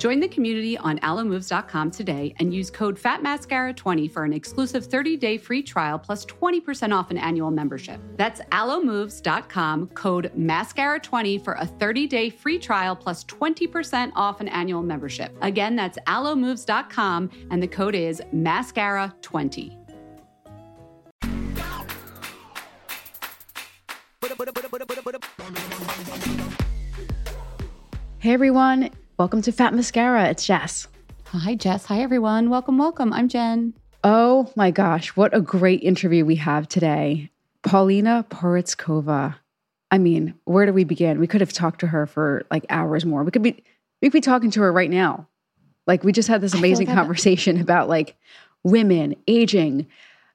Join the community on alomoves.com today and use code FATMASCARA20 for an exclusive 30-day free trial plus 20% off an annual membership. That's alomoves.com, code MASCARA20 for a 30-day free trial plus 20% off an annual membership. Again, that's alomoves.com and the code is MASCARA20. Hey everyone, welcome to Fat Mascara. It's Jess. Hi, Jess. Hi, everyone. Welcome, welcome. I'm Jen. Oh my gosh, what a great interview we have today. Paulina Porizkova. I mean, where do we begin? We could have talked to her for like hours more. We could be we could be talking to her right now. Like we just had this amazing like conversation about like women, aging,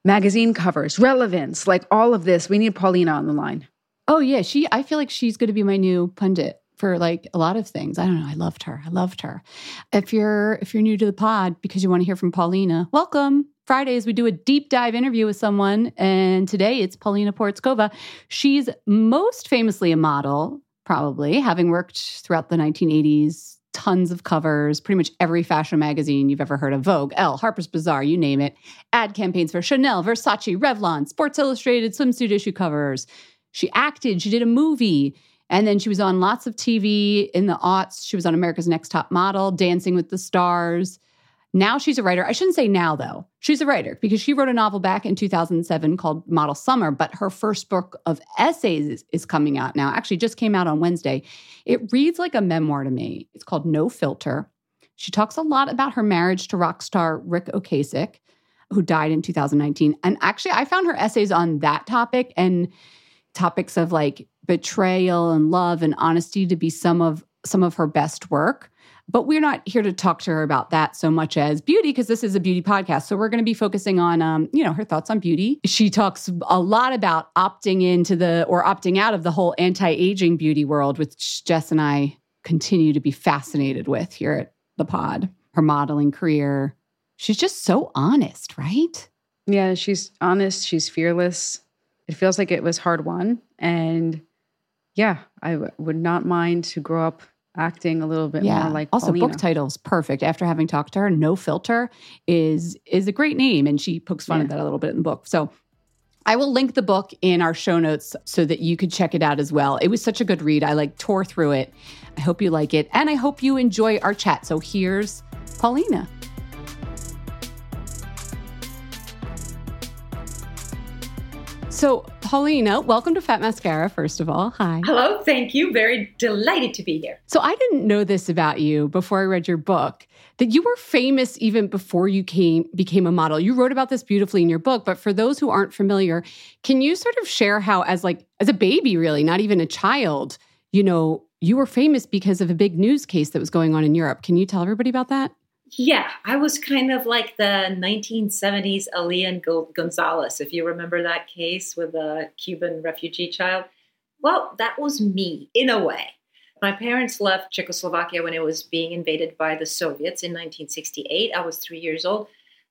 magazine covers, relevance, like all of this. We need Paulina on the line. Oh yeah, she I feel like she's going to be my new pundit for like a lot of things. I don't know. I loved her. I loved her. If you're if you're new to the pod because you want to hear from Paulina, welcome. Fridays we do a deep dive interview with someone, and today it's Paulina Porizkova. She's most famously a model, probably having worked throughout the 1980s. Tons of covers, pretty much every fashion magazine you've ever heard of Vogue, Elle, Harper's Bazaar, you name it. Ad campaigns for Chanel, Versace, Revlon, Sports Illustrated, swimsuit issue covers. She acted, she did a movie. And then she was on lots of TV in the aughts. She was on America's Next Top Model, Dancing with the Stars. Now she's a writer. I shouldn't say now, though. She's a writer because she wrote a novel back in 2007 called Model Summer, but her first book of essays is, is coming out now. Actually, just came out on Wednesday. It reads like a memoir to me. It's called No Filter. She talks a lot about her marriage to rock star Ric Ocasek, who died in 2019. And actually, I found her essays on that topic and topics of like betrayal and love and honesty to be some of some of her best work. But we're not here to talk to her about that so much as beauty, because this is a beauty podcast. So we're going to be focusing on, um, you know, her thoughts on beauty. She talks a lot about opting into the or opting out of the whole anti-aging beauty world, which Jess and I continue to be fascinated with here at the pod. Her modeling career. She's just so honest, right? Yeah, she's honest. She's fearless. It feels like it was hard won. And yeah, I w- would not mind to grow up acting a little bit yeah. more like also Paulina. book titles perfect after having talked to her no filter is is a great name and she pokes fun Yeah. at that a little bit in the book so I will link the book in our show notes so that you could check it out as well. It was such a good read. I like tore through it. I hope you like it. And I hope you enjoy our chat. So here's Paulina. So, Paulina, welcome to Fat Mascara, first of all. Hi. Hello, thank you. Very delighted to be here. So I didn't know this about you before I read your book that you were famous even before you came became a model. You wrote about this beautifully in your book, but for those who aren't familiar, can you sort of share how as like as a baby really, not even a child, you know, you were famous because of a big news case that was going on in Europe. Can you tell everybody about that? Yeah, I was kind of like the 1970s Elian Gonzalez, if you remember that case with the Cuban refugee child. Well, that was me in a way. My parents left Czechoslovakia when it was being invaded by the Soviets in 1968. I was three years old.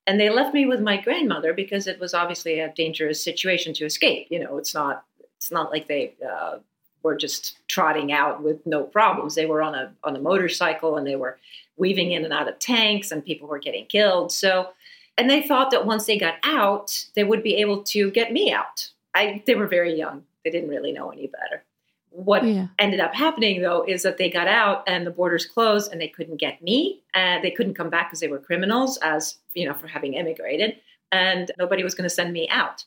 And they left me with my grandmother because it was obviously a dangerous situation to escape. You know, it's not it's not like they uh, were just trotting out with no problems. They were on a on a motorcycle and they were weaving in and out of tanks and people were getting killed. So, and they thought that once they got out, they would be able to get me out. I they were very young. They didn't really know any better. What Yeah. ended up happening though is that they got out and the borders closed and they couldn't get me and they couldn't come back because they were criminals as, you know, for having immigrated and nobody was going to send me out.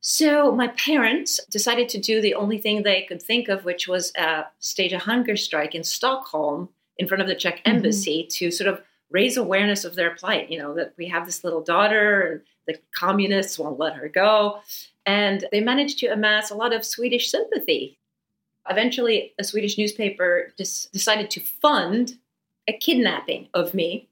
So my parents decided to do the only thing they could think of, which was uh, stage a hunger strike in Stockholm in front of the Czech embassy to sort of raise awareness of their plight. You know that we have this little daughter, and the communists won't let her go, and they managed to amass a lot of Swedish sympathy. Eventually, a Swedish newspaper dis- decided to fund a kidnapping of me.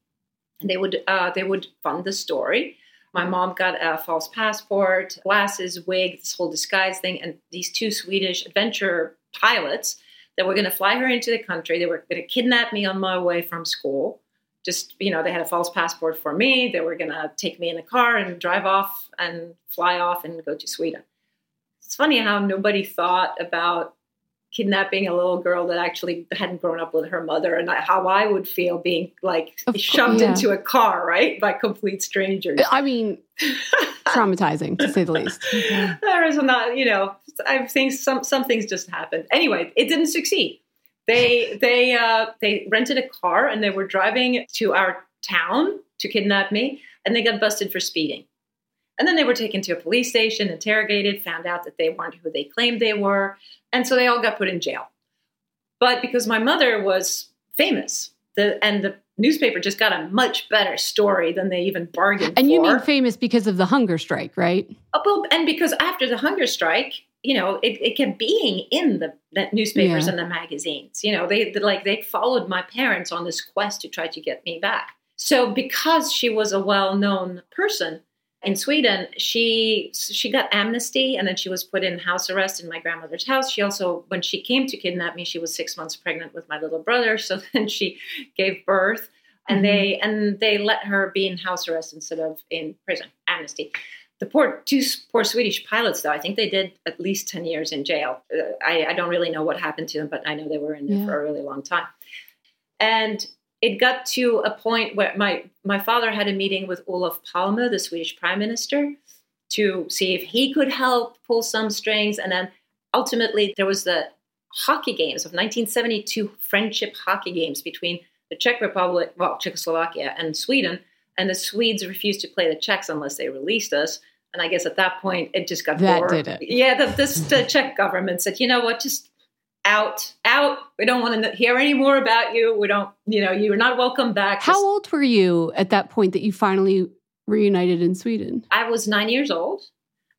And they would uh, they would fund the story. My mom got a false passport, glasses, wig, this whole disguise thing, and these two Swedish adventure pilots that were going to fly her into the country. They were going to kidnap me on my way from school. Just, you know, they had a false passport for me. They were going to take me in a car and drive off and fly off and go to Sweden. It's funny how nobody thought about kidnapping a little girl that actually hadn't grown up with her mother and how I would feel being like Of shoved yeah. into a car, right, by complete strangers. I mean, traumatizing to say the least. there is not, you know, I think some some things just happened. Anyway, it didn't succeed. They they uh, they rented a car and they were driving to our town to kidnap me, and they got busted for speeding. And then they were taken to a police station, interrogated, found out that they weren't who they claimed they were, and so they all got put in jail. But because my mother was famous, the and the newspaper just got a much better story than they even bargained for. And for. you mean famous because of the hunger strike, right? Oh, well, and because after the hunger strike, you know, it, it kept being in the, the newspapers Yeah. and the magazines. You know, they- like they followed my parents on this quest to try to get me back. So because she was a well-known person in Sweden, she she got amnesty and then she was put in house arrest in my grandmother's house. She also, when she came to kidnap me, she was six months pregnant with my little brother. So then she gave birth, and they and they let her be in house arrest instead of in prison. Amnesty. The poor two poor Swedish pilots, though, I think they did at least ten years in jail. Uh, I, I don't really know what happened to them, but I know they were in there Yeah. for a really long time. And it got to a point where my my father had a meeting with Olof Palme, the Swedish prime minister, to see if he could help pull some strings. And then ultimately, there was the hockey games of 1972 friendship hockey games between the Czech Republic, well, Czechoslovakia, and Sweden. And the Swedes refused to play the Czechs unless they released us. And I guess at that point, it just got That bored. did it. Yeah, the, this, the Czech government said, you know what, just out, out. We don't want to hear any more about you. We don't, you know, you're not welcome back. How old were you at that point that you finally reunited in Sweden? I was nine years old.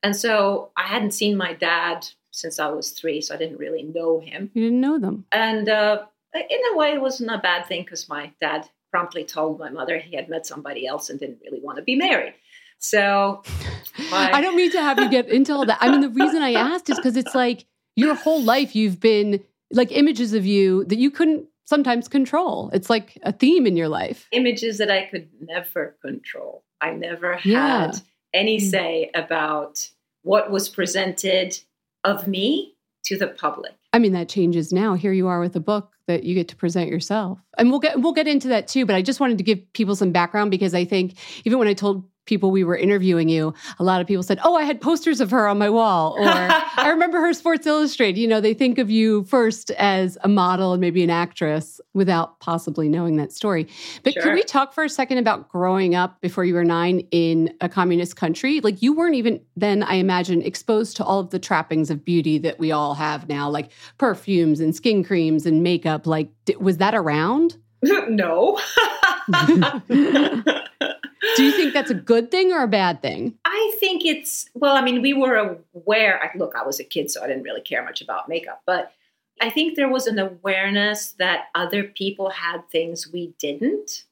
And so I hadn't seen my dad since I was three, so I didn't really know him. You didn't know them. And uh, in a way, it wasn't a bad thing because my dad promptly told my mother he had met somebody else and didn't really want to be married. So my- I don't mean to have you get into all that. I mean, the reason I asked is because it's like your whole life you've been like images of you that you couldn't sometimes control. It's like a theme in your life. Images that I could never control. I never had Yeah. any Mm. say about what was presented of me to the public. I mean, that changes now. Here you are with a book that you get to present yourself. And we'll get we'll get into that too, but I just wanted to give people some background because I think even when I told people we were interviewing you, a lot of people said, "Oh, I had posters of her on my wall," or "I remember her Sports Illustrated." You know, they think of you first as a model and maybe an actress without possibly knowing that story. But Sure. could we talk for a second about growing up before you were nine in a communist country? Like you weren't even then, I imagine, exposed to all of the trappings of beauty that we all have now, like perfumes and skin creams and makeup. Like, was that around? no. Do you think that's a good thing or a bad thing? I think it's well, I mean, we were aware. I- Look, I was a kid, so I didn't really care much about makeup, but I think there was an awareness that other people had things we didn't.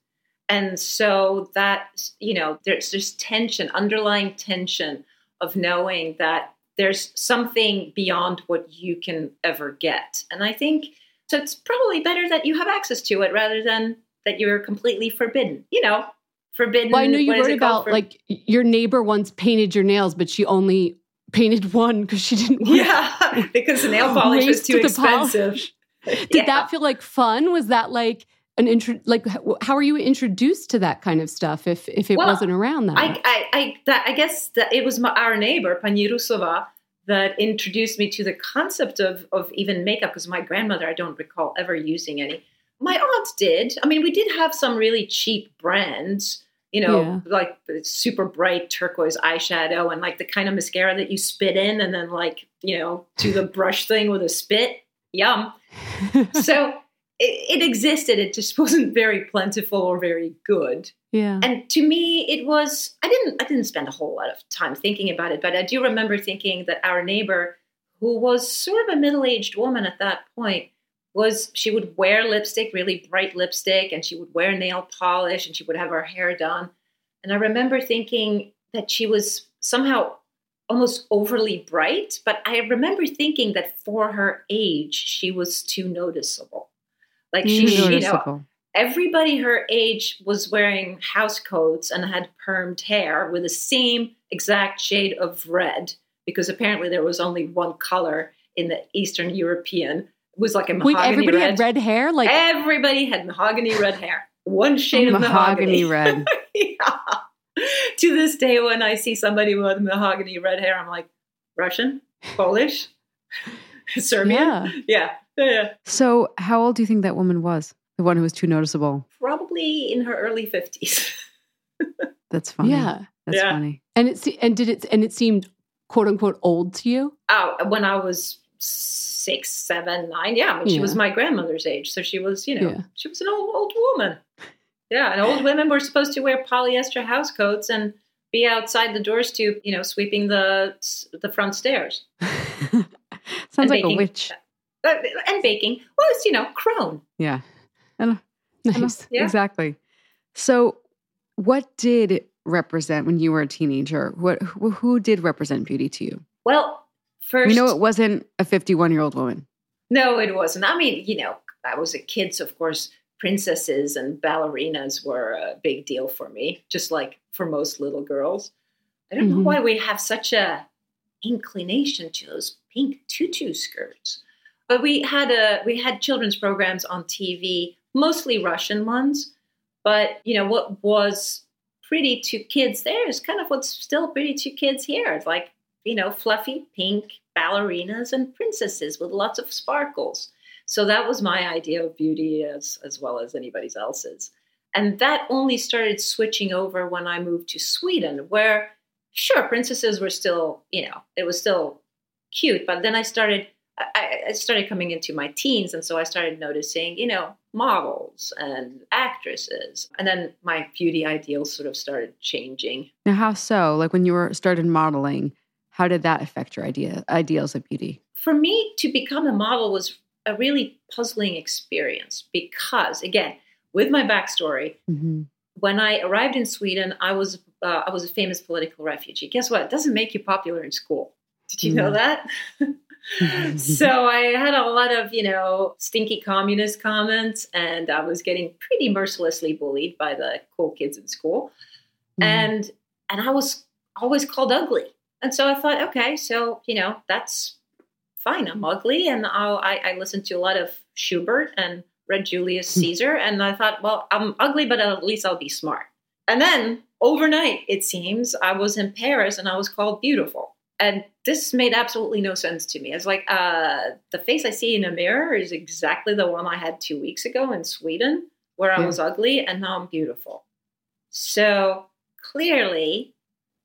And so that, you know, there's just tension, underlying tension of knowing that there's something beyond what you can ever get. And I think so it's probably better that you have access to it rather than that you're completely forbidden. You know, forbidden. Well, I know you wrote about For- like your neighbor once painted your nails, but she only painted one because she didn't want Yeah, because the nail polish was too to expensive. Did that feel like fun? Was that like an intro? Like, how are you introduced to that kind of stuff if if it Well, wasn't around that? I. I, I, that, I guess that it was my, our neighbor, Pani Rusova, that introduced me to the concept of, of even makeup because my grandmother, I don't recall ever using any. My aunt did. I mean, we did have some really cheap brands, you know, Yeah. like the super bright turquoise eyeshadow and like the kind of mascara that you spit in and then, like, you know, do the brush thing with a spit. Yum. So it, it existed. It just wasn't very plentiful or very good yeah. and to me it was i didn't i didn't spend a whole lot of time thinking about it but i do remember thinking that our neighbor who was sort of a middle-aged woman at that point was she would wear lipstick really bright lipstick and she would wear nail polish and she would have her hair done and i remember thinking that she was somehow almost overly bright but i remember thinking that for her age she was too noticeable like she, she you know everybody her age was wearing house coats and had permed hair with the same exact shade of red because apparently there was only one color in the Eastern European. Was like a Wait, mahogany everybody red. had red hair. Like, everybody had mahogany red hair. One shade of mahogany. mahogany red. Yeah. To this day, when I see somebody with mahogany red hair, I'm like, Russian, Polish, Serbian. yeah. Yeah. yeah. So, how old do you think that woman was? The one who was too noticeable. Probably in her early 50s. That's funny. Yeah. That's Yeah. funny. And it and did it and it seemed quote unquote old to you. Oh, when I was six, seven, nine. Yeah, I mean, she Yeah. was my grandmother's age, so she was, you know, Yeah. she was an old old woman. Yeah, and old women were supposed to wear polyester house coats and be outside the door stoop, you know, sweeping the the front stairs Sounds And like a witch. Uh, and baking. Well, it's you know, crone. Yeah. And Nice. Yeah. Exactly. So, what did represent when you were a teenager? What who did represent beauty to you? Well, first, We know it wasn't a 51 year old woman. No, it wasn't. I mean, you know, I was a kid, so of course, princesses and ballerinas were a big deal for me, just like for most little girls. I don't know Mhm. why we have such a inclination to those pink tutu skirts. But we had a we had children's programs on TV, mostly Russian ones. But you know what was pretty to kids there is kind of what's still pretty to kids here. It's like you know fluffy pink ballerinas and princesses with lots of sparkles. So that was my idea of beauty as as well as anybody else's. And that only started switching over when I moved to Sweden, where sure princesses were still you know it was still cute, but then I started I, I started coming into my teens, and so I started noticing, you know, models and actresses, and then my beauty ideals sort of started changing. Now, how so? Like when you were started modeling, how did that affect your idea ideals of beauty? For me, to become a model was a really puzzling experience because, again, with my backstory, Mm-hmm. when I arrived in Sweden, I was uh, I was a famous political refugee. Guess what? It doesn't make you popular in school. Did you know that? so I had a lot of, you know, stinky communist comments, and I was getting pretty mercilessly bullied by the cool kids in school. Mm. And and I was always called ugly. And so I thought, okay, so you know, that's fine. I'm ugly, and I'll, I, I listened to a lot of Schubert and read Julius hmm. Caesar, and I thought, well, I'm ugly, but at least I'll be smart. And then overnight, it seems, I was in Paris and I was called beautiful. And this made absolutely no sense to me. It's like uh, the face I see in a mirror is exactly the one I had two weeks ago in Sweden, where I was ugly, and now I'm beautiful. So clearly,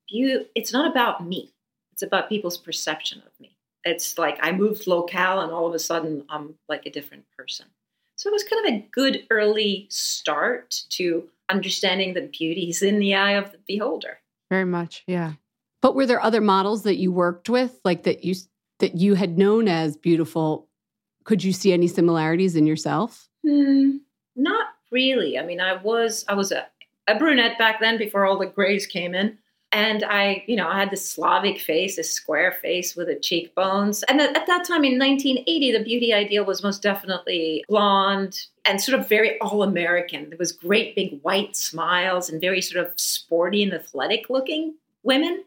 you, it's not about me. It's about people's perception of me. It's like I moved locale, and all of a sudden, I'm like a different person. So it was kind of a good early start to understanding that beauty is in the eye of the beholder. Very much, yeah. But were there other models that you worked with, like that you that you had known as beautiful? Could you see any similarities in yourself? Mm, not really. I mean, I was I was a, a brunette back then before all the grays came in. And I, you know, I had this Slavic face, a square face with the cheekbones. And at, that time in 1980, the beauty ideal was most definitely blonde and sort of very all American. There was great big white smiles and very sort of sporty and athletic looking women.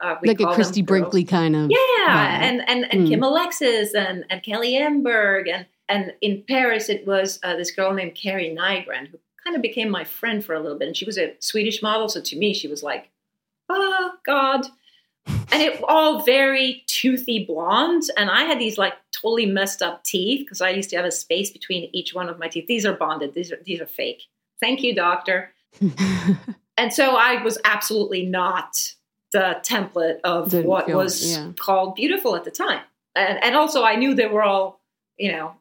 Uh, like a Christie Brinkley kind of. Yeah, and and and mm. Kim Alexis and and Kelly Emberg and and in Paris it was uh, this girl named Carrie Nygren who kind of became my friend for a little bit. And she was a Swedish model, so to me she was like oh God. And it all very toothy blondes. And I had these like totally messed up teeth because I used to have a space between each one of my teeth. These are bonded. These are these are fake. Thank you, doctor. and so I was absolutely not the template of Didn't what feel, was yeah. called beautiful at the time. And and also I knew they were all, you know,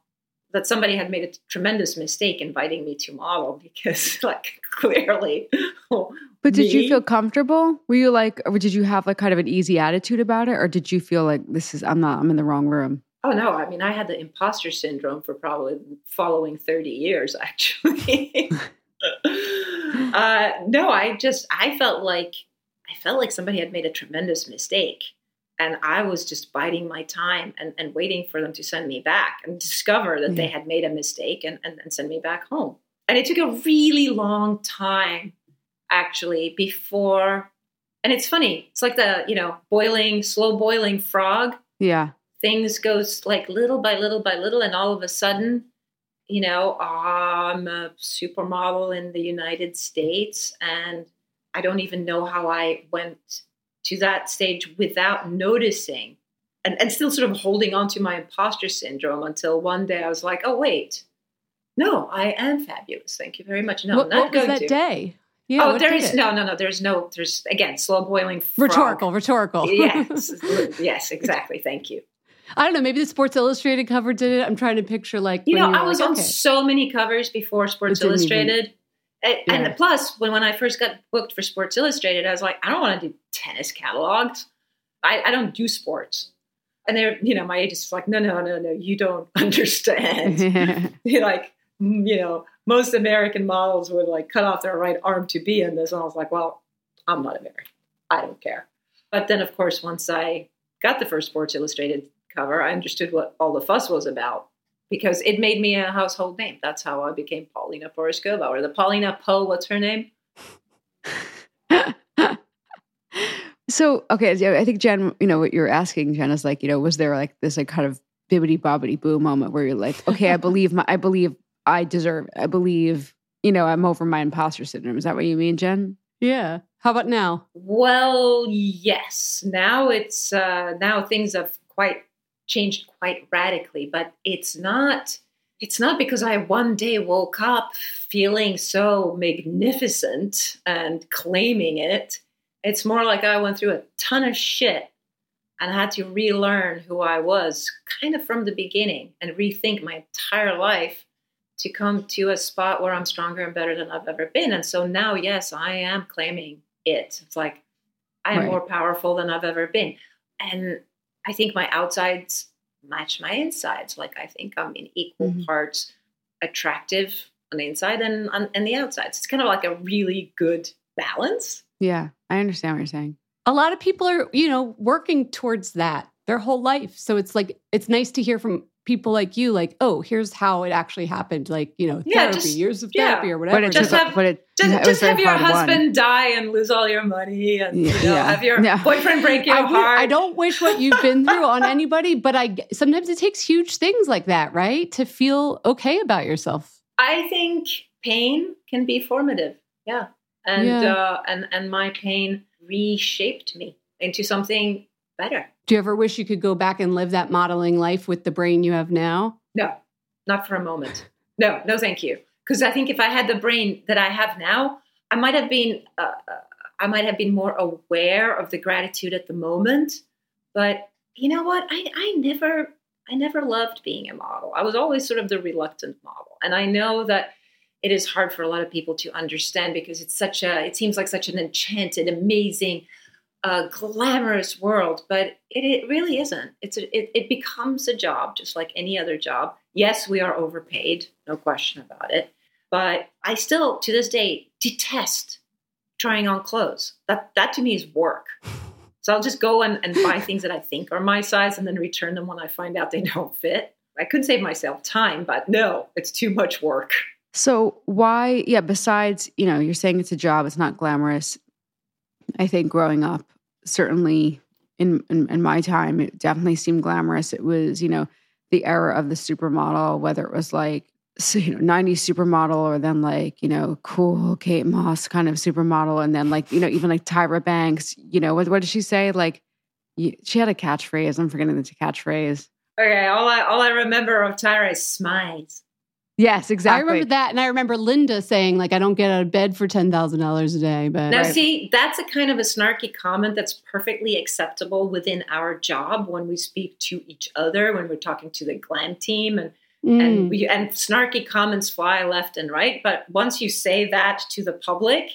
that somebody had made a tremendous mistake inviting me to model because like clearly but did me? you feel comfortable? Were you like or did you have like kind of an easy attitude about it or did you feel like this is i'm not i'm in the wrong room oh no. I mean i had the imposter syndrome for probably following 30 years actually. Uh, no i just i felt like i felt like somebody had made a tremendous mistake and I was just biding my time and, and waiting for them to send me back and discover that they had made a mistake and, and, and send me back home. And it took a really long time actually before and it's funny, it's like the, you know, boiling, slow boiling frog. Yeah. Things goes like little by little by little, and all of a sudden, you know, I'm a supermodel in the United States, and I don't even know how I went to that stage without noticing and, and still sort of holding on to my imposter syndrome until one day I was like, oh, wait, no, I am fabulous. Thank you very much. No, what, not what was that to. day? Yeah, oh, there is no, no, no. There's no. There's again slow boiling. Rhetorical, rhetorical. yes, yes, exactly. Thank you. I don't know. Maybe the Sports Illustrated cover did it. I'm trying to picture like you know. I was like, on okay. so many covers before Sports Illustrated. Eh, and, yeah. and plus, when, when I first got booked for Sports Illustrated, I was like, I don't want to do tennis catalogs. I, I don't do sports. And they're, you know, my agent's like, no, no, no, no, you don't understand. You're like, you know, most American models would like cut off their right arm to be in this. And I was like, well, I'm not American. I don't care. But then, of course, once I got the first Sports Illustrated cover, I understood what all the fuss was about because it made me a household name. That's how I became Paulina Porizkova, or the Paulina Poe. What's her name? so okay, I think Jen, you know what you're asking, Jen, is like, you know, was there like this like kind of bibbity bobbity boo moment where you're like, okay, I believe my, I believe I deserve, I believe, you know, I'm over my imposter syndrome. Is that what you mean, Jen? Yeah. How about now? Well, yes. Now it's uh now things have quite changed quite radically, but it's not it's not because I one day woke up feeling so magnificent and claiming it. It's more like I went through a ton of shit and I had to relearn who I was kind of from the beginning and rethink my entire life to come to a spot where I'm stronger and better than I've ever been. And so now, yes, I am claiming it. It's like I am right. more powerful than I've ever been. And I think my outsides match my insides. Like I think I'm in equal mm-hmm. parts attractive on the inside and on and the outside. So it's kind of like a really good balance. Yeah, I understand what you're saying. A lot of people are, you know, working towards that their whole life. So it's like it's nice to hear from people like you, like, oh, here's how it actually happened. Like, you know, Yeah, therapy, just- years of yeah. therapy or whatever. But it Just have- but it, Just, it just have your hard won. husband die and lose all your money, and you know, Yeah. have your Yeah. boyfriend break your I, would- heart. I don't wish what you've been through on anybody, but I sometimes it takes huge things like that, right, to feel okay about yourself. I think pain can be formative. Yeah. And Yeah. uh and and my pain reshaped me into something better. Do you ever wish you could go back and live that modeling life with the brain you have now? No. Not for a moment. No, no thank you. Cuz I think if I had the brain that I have now, I might have been uh, uh, I might have been more aware of the gratitude at the moment. But you know what? I I never I never loved being a model. I was always sort of the reluctant model. And I know that it is hard for a lot of people to understand because it's such a it seems like such an enchanted amazing uh, glamorous world but it, it really isn't. It's a, it, it becomes a job just like any other job. Yes we are overpaid no question about it but i still to this day detest trying on clothes. That that to me is work. So i'll just go and, and buy things that i think are my size and then return them when i find out they don't fit. I could save myself time but no it's too much work. So why, yeah, besides, you know, you're saying it's a job, it's not glamorous. I think growing up, certainly in, in in my time, it definitely seemed glamorous. It was, you know, the era of the supermodel, whether it was like you know, 90s supermodel or then like, you know, cool Kate Moss kind of supermodel. And then like, you know, even like Tyra Banks, you know, what, what did she say? Like, you, she had a catchphrase. I'm forgetting the catchphrase. okay all i all i remember of tyra is smiles Yes, exactly. I remember that, and I remember Linda saying, like, I don't get out of bed for ten thousand dollars a day. But Now, see, that's a kind of a snarky comment that's perfectly acceptable within our job when we speak to each other, when we're talking to the glam team, and Mm. and we, and snarky comments fly left and right. But once you say that to the public,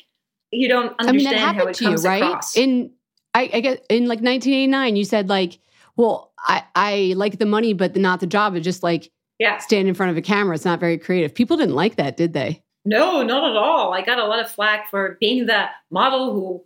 you don't I mean, that understand how happened it to you, comes right? across. In I, I guess in like 1989, you said like, well, I I like the money, but not the job. It's just like yeah, stand in front of a camera. It's not very creative. People didn't like that, did they? no, not at all. I got a lot of flack for being the model who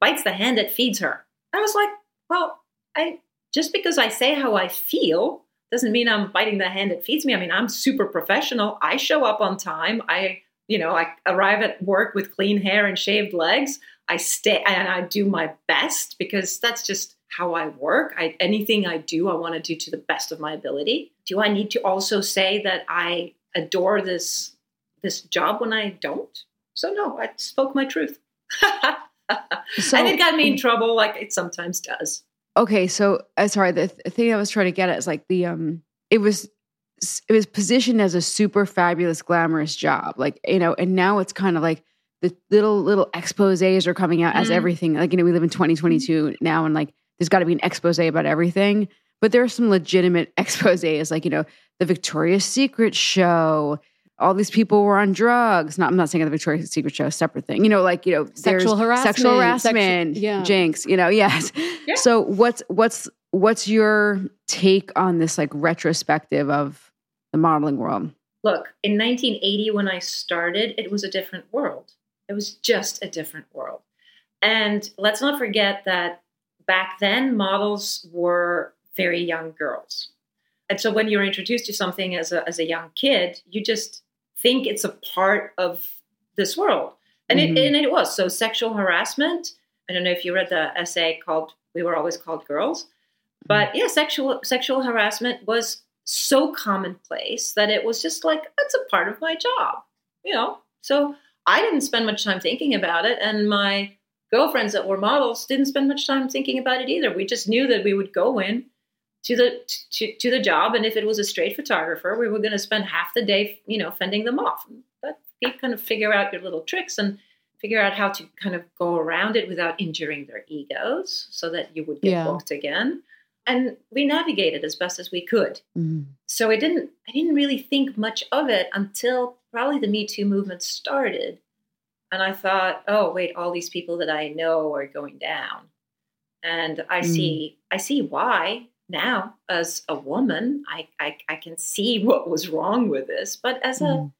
bites the hand that feeds her. I was like, well, I just because I say how I feel doesn't mean I'm biting the hand that feeds me. I mean, I'm super professional. I show up on time. I, you know, I arrive at work with clean hair and shaved legs. I stay and I do my best because that's just how I work. I, anything I do, I want to do to the best of my ability. Do I need to also say that I adore this this job when I don't? So no, I spoke my truth. So- and it got me in trouble like it sometimes does. okay so uh, sorry the th- thing i was trying to get at is like the um it was it was positioned as a super fabulous glamorous job like you know and now it's kind of like the little little exposés are coming out as Mhm. everything like you know we live in 2022 now and like there's got to be an expose about everything but there are some legitimate exposés like you know the victoria's secret show all these people were on drugs. Not, I'm not saying the Victoria's Secret show, separate thing. You know, like you know, Sexual harassment, sexual sexu- harassment, yeah. jinx. You know, yes. Yeah. So what's what's what's your take on this like retrospective of the modeling world? Look, in 1980, when I started, it was a different world. It was just a different world. And let's not forget that back then, models were very young girls. And so when you're introduced to something as a, as a young kid, you just think it's a part of this world. And, Mhm. it, and it was. So sexual harassment, I don't know if you read the essay called We Were Always Called Girls. But yeah, sexual sexual harassment was so commonplace that it was just like that's a part of my job, you know. So I didn't spend much time thinking about it, and my girlfriends that were models didn't spend much time thinking about it either. We just knew that we would go in to the to, to the job, and if it was a straight photographer, we were going to spend half the day, you know, fending them off. But you kind of figure out your little tricks and figure out how to kind of go around it without injuring their egos, so that you would get Yeah. booked again. And we navigated as best as we could Mm. so I didn't I didn't really think much of it until probably the Me Too movement started. And I thought, oh wait, all these people that I know are going down. And I Mm. see I see why now as a woman. I, I I can see what was wrong with this. But as a Mm.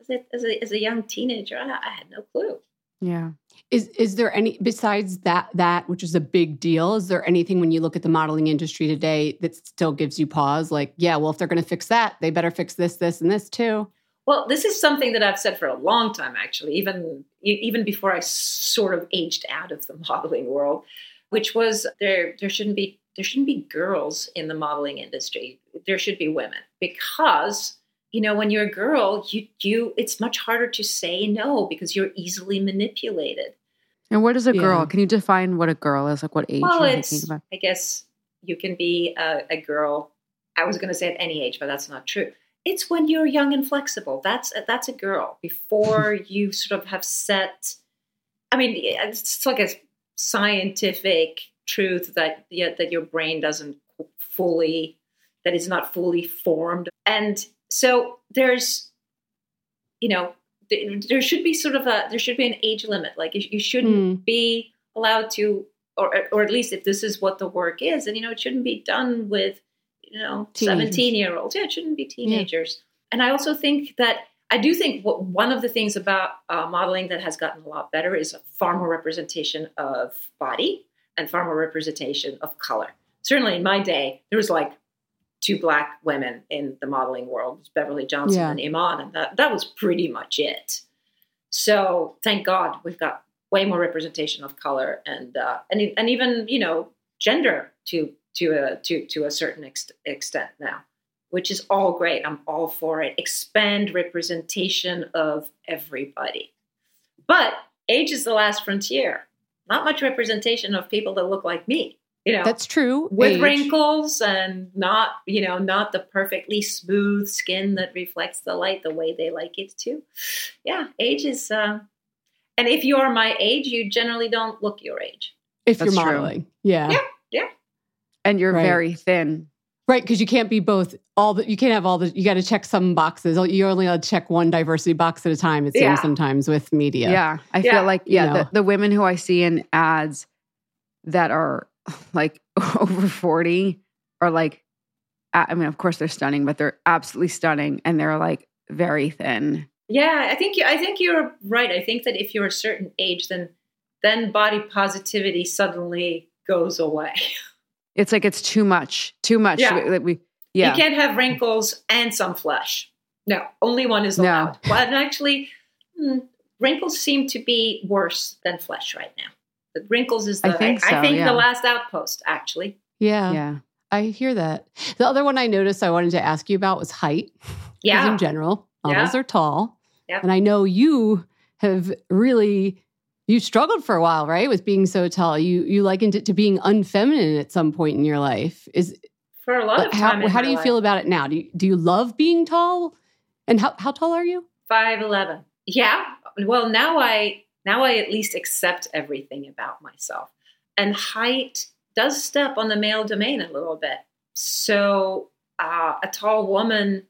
as a as a, as a young teenager, I, I had no clue. Yeah. Is is there any besides that that which is a big deal? Is there anything when you look at the modeling industry today that still gives you pause? Like, yeah, well, if they're going to fix that, they better fix this, this, and this too. Well, this is something that I've said for a long time, actually, even even before I sort of aged out of the modeling world, which was there there shouldn't be there shouldn't be girls in the modeling industry. There should be women because you know when you're a girl, you you it's much harder to say no because you're easily manipulated. And what is a girl? Yeah. Can you define what a girl is? Like what age Well, you're it's about? I guess you can be a, a girl. I was going to say at any age, but that's not true. It's when you're young and flexible. That's that's a girl. Before you sort of have set. I mean, it's like a scientific truth that yeah, that your brain doesn't fully that is not fully formed, and so there's, you know, th- there should be sort of a there should be an age limit. Like you, you shouldn't hmm. be allowed to, or or at least if this is what the work is, and you know, it shouldn't be done with, you know, Teenagers. seventeen year olds. Yeah, it shouldn't be teenagers. And I also think that I do think what, one of the things about uh, modeling that has gotten a lot better is a far more representation of body and far more representation of color. Certainly in my day, there was like two black women in the modeling world, Beverly Johnson Yeah. and Iman, and that, that was pretty much it. So thank God we've got way more representation of color and uh, and and even you know gender to to a to to a certain ex- extent now, which is all great. I'm all for it. Expand representation of everybody, but age is the last frontier. Not much representation of people that look like me. You know, That's true. with Age. wrinkles and not you know not the perfectly smooth skin that reflects the light the way they like it to yeah age is uh and if you're my age you generally don't look your age if you're That's true. modeling. Yeah. Yeah. And you're Right. very thin. Right, because you can't be both all the you can't have all the you got to check some boxes. You're only allowed to check one diversity box at a time, it seems Yeah. sometimes with media. Yeah. I Yeah. feel like, You yeah, know. the, the women who I see in ads that are like over 40 are like, I mean, of course they're stunning, but they're absolutely stunning and they're like very thin. yeah i think you i think you're right i think that if you're a certain age then then body positivity suddenly goes away It's like it's too much, too much. Yeah. That we, yeah. you can't have wrinkles and some flesh no only one is No. allowed well and actually hmm, wrinkles seem to be worse than flesh right now the wrinkles is the I think I, so, think yeah. the last outpost actually Yeah. yeah. I hear that. The other one I noticed I wanted to ask you about was height. yeah in general, models Yeah. are tall. Yep. And I know you have really you struggled for a while, right? With being so tall. You you likened it to being unfeminine at some point in your life. Is for a lot of how time how my do you life. feel about it now? Do you do you love being tall? And how how tall are you? 5'11 yeah well now i now i at least accept everything about myself and height does step on the male domain a little bit so uh, a tall woman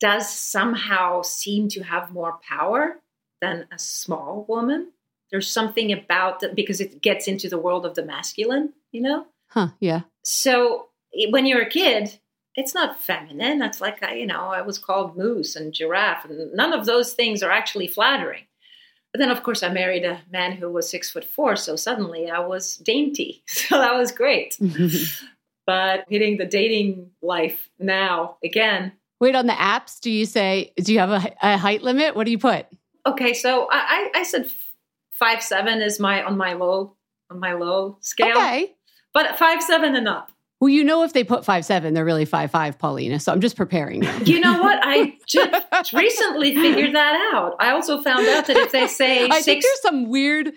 does somehow seem to have more power than a small woman there's something about that because it gets into the world of the masculine you know Huh, yeah. so when you're a kid it's not feminine that's like I, you know i was called moose and giraffe and none of those things are actually flattering but then of course i married a man who was six foot four so suddenly i was dainty so that was great but hitting the dating life now again Wait, on the apps, do you say do you have a, a height limit? What do you put? okay so i i, I said five seven is my on my low on my low scale Okay. but five seven and up Well, you know, if they put five seven, they're really five five, Paulina. So I'm just preparing you. You know what? I just recently figured that out. I also found out that if they say I think six, there's some weird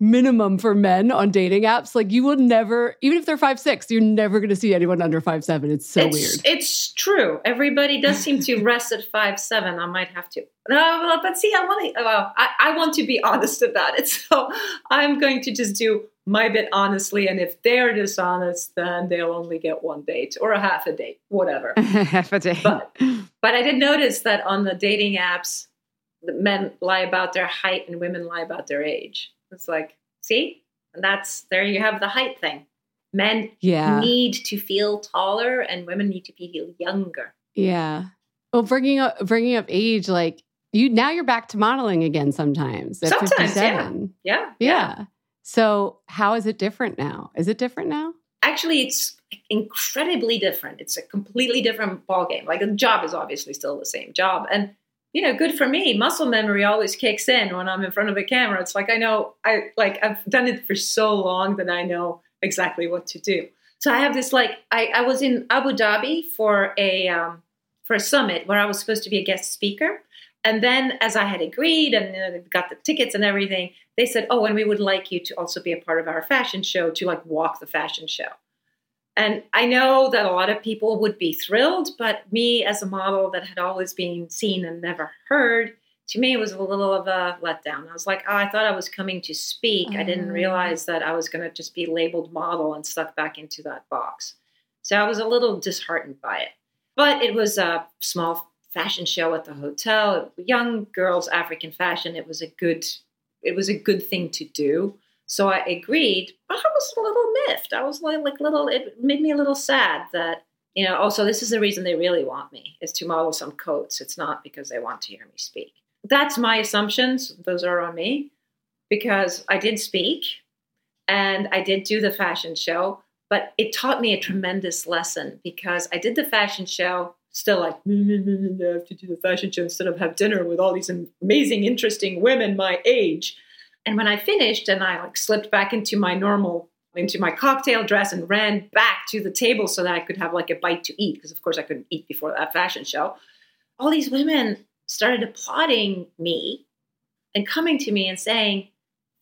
minimum for men on dating apps. Like you will never, even if they're five six, you're never going to see anyone under five seven. It's so it's, weird. It's true. Everybody does seem to rest at five seven. I might have to. No, but see, I want to. Well, I, I want to be honest about it. So I'm going to just do my bit honestly. And if they're dishonest, then they'll only get one date or a half a date, whatever. Half a day. But but I did notice that on the dating apps, the men lie about their height and women lie about their age. It's like, see, and that's there you have the height thing. Men yeah. need to feel taller, and women need to feel younger. Yeah. Well, bringing up bringing up age, like You now you're back to modeling again sometimes at Sometimes, 57. Yeah. Yeah. So how is it different now? Is it different now? Actually, it's incredibly different. It's a completely different ballgame. Like the job is obviously still the same job. And, you know, good for me. Muscle memory always kicks in when I'm in front of a camera. It's like I know I like I've done it for so long that I know exactly what to do. So I have this like I, I was in Abu Dhabi for a um, for a summit where I was supposed to be a guest speaker. And then, as I had agreed and you know, got the tickets and everything, they said, "Oh, and we would like you to also be a part of our fashion show to like walk the fashion show." And I know that a lot of people would be thrilled, but me as a model that had always been seen and never heard, to me it was a little of a letdown. I was like, "Oh, I thought I was coming to speak. I didn't mm. realize that I was going to just be labeled model and stuck back into that box." So I was a little disheartened by it. But it was a small fashion show at the hotel, young girls African fashion. It was a good it was a good thing to do. So I agreed, but I was a little miffed. I was like, like little it made me a little sad that you know, oh, also this is the reason they really want me is to model some coats. It's not because they want to hear me speak. That's my assumptions. Those are on me because I did speak and I did do the fashion show, but it taught me a tremendous lesson because I did the fashion show still like I have to do the fashion show instead of have dinner with all these amazing, interesting women my age. And when I finished and I like slipped back into my normal into my cocktail dress and ran back to the table so that I could have like a bite to eat because of course I couldn't eat before that fashion show. All these women started applauding me and coming to me and saying,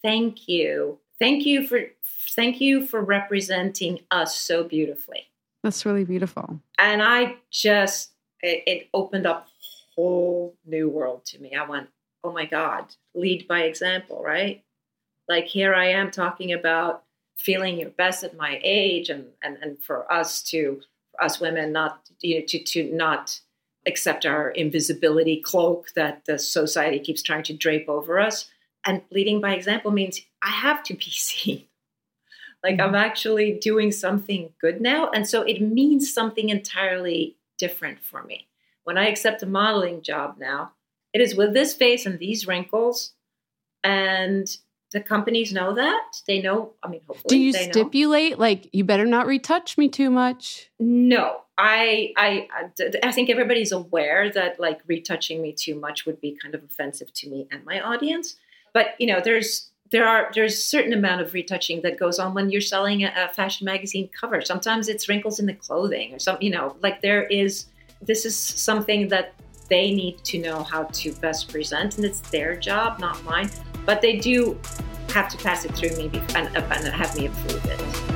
"Thank you. Thank you for thank you for representing us so beautifully." That's really beautiful. and I just it, it opened up a whole new world to me. I went, oh my God, lead by example, right? Like here I am talking about feeling your best at my age, and and and for us to for us women not you know, to to not accept our invisibility cloak that the society keeps trying to drape over us. And leading by example means I have to be seen. Like I'm mm-hmm. actually doing something good now. And so it means something entirely different for me. When I accept a modeling job now, it is with this face and these wrinkles. And the companies know that. They know, I mean, hopefully. Do you they know. stipulate like you better not retouch me too much? No, I, I, I think everybody's aware that like retouching me too much would be kind of offensive to me and my audience. But you know, there's there are there's a certain amount of retouching that goes on when you're selling a, a fashion magazine cover. Sometimes it's wrinkles in the clothing or some, you know, like there is. This is something that they need to know how to best present, and it's their job, not mine. But they do have to pass it through me and, and have me approve it.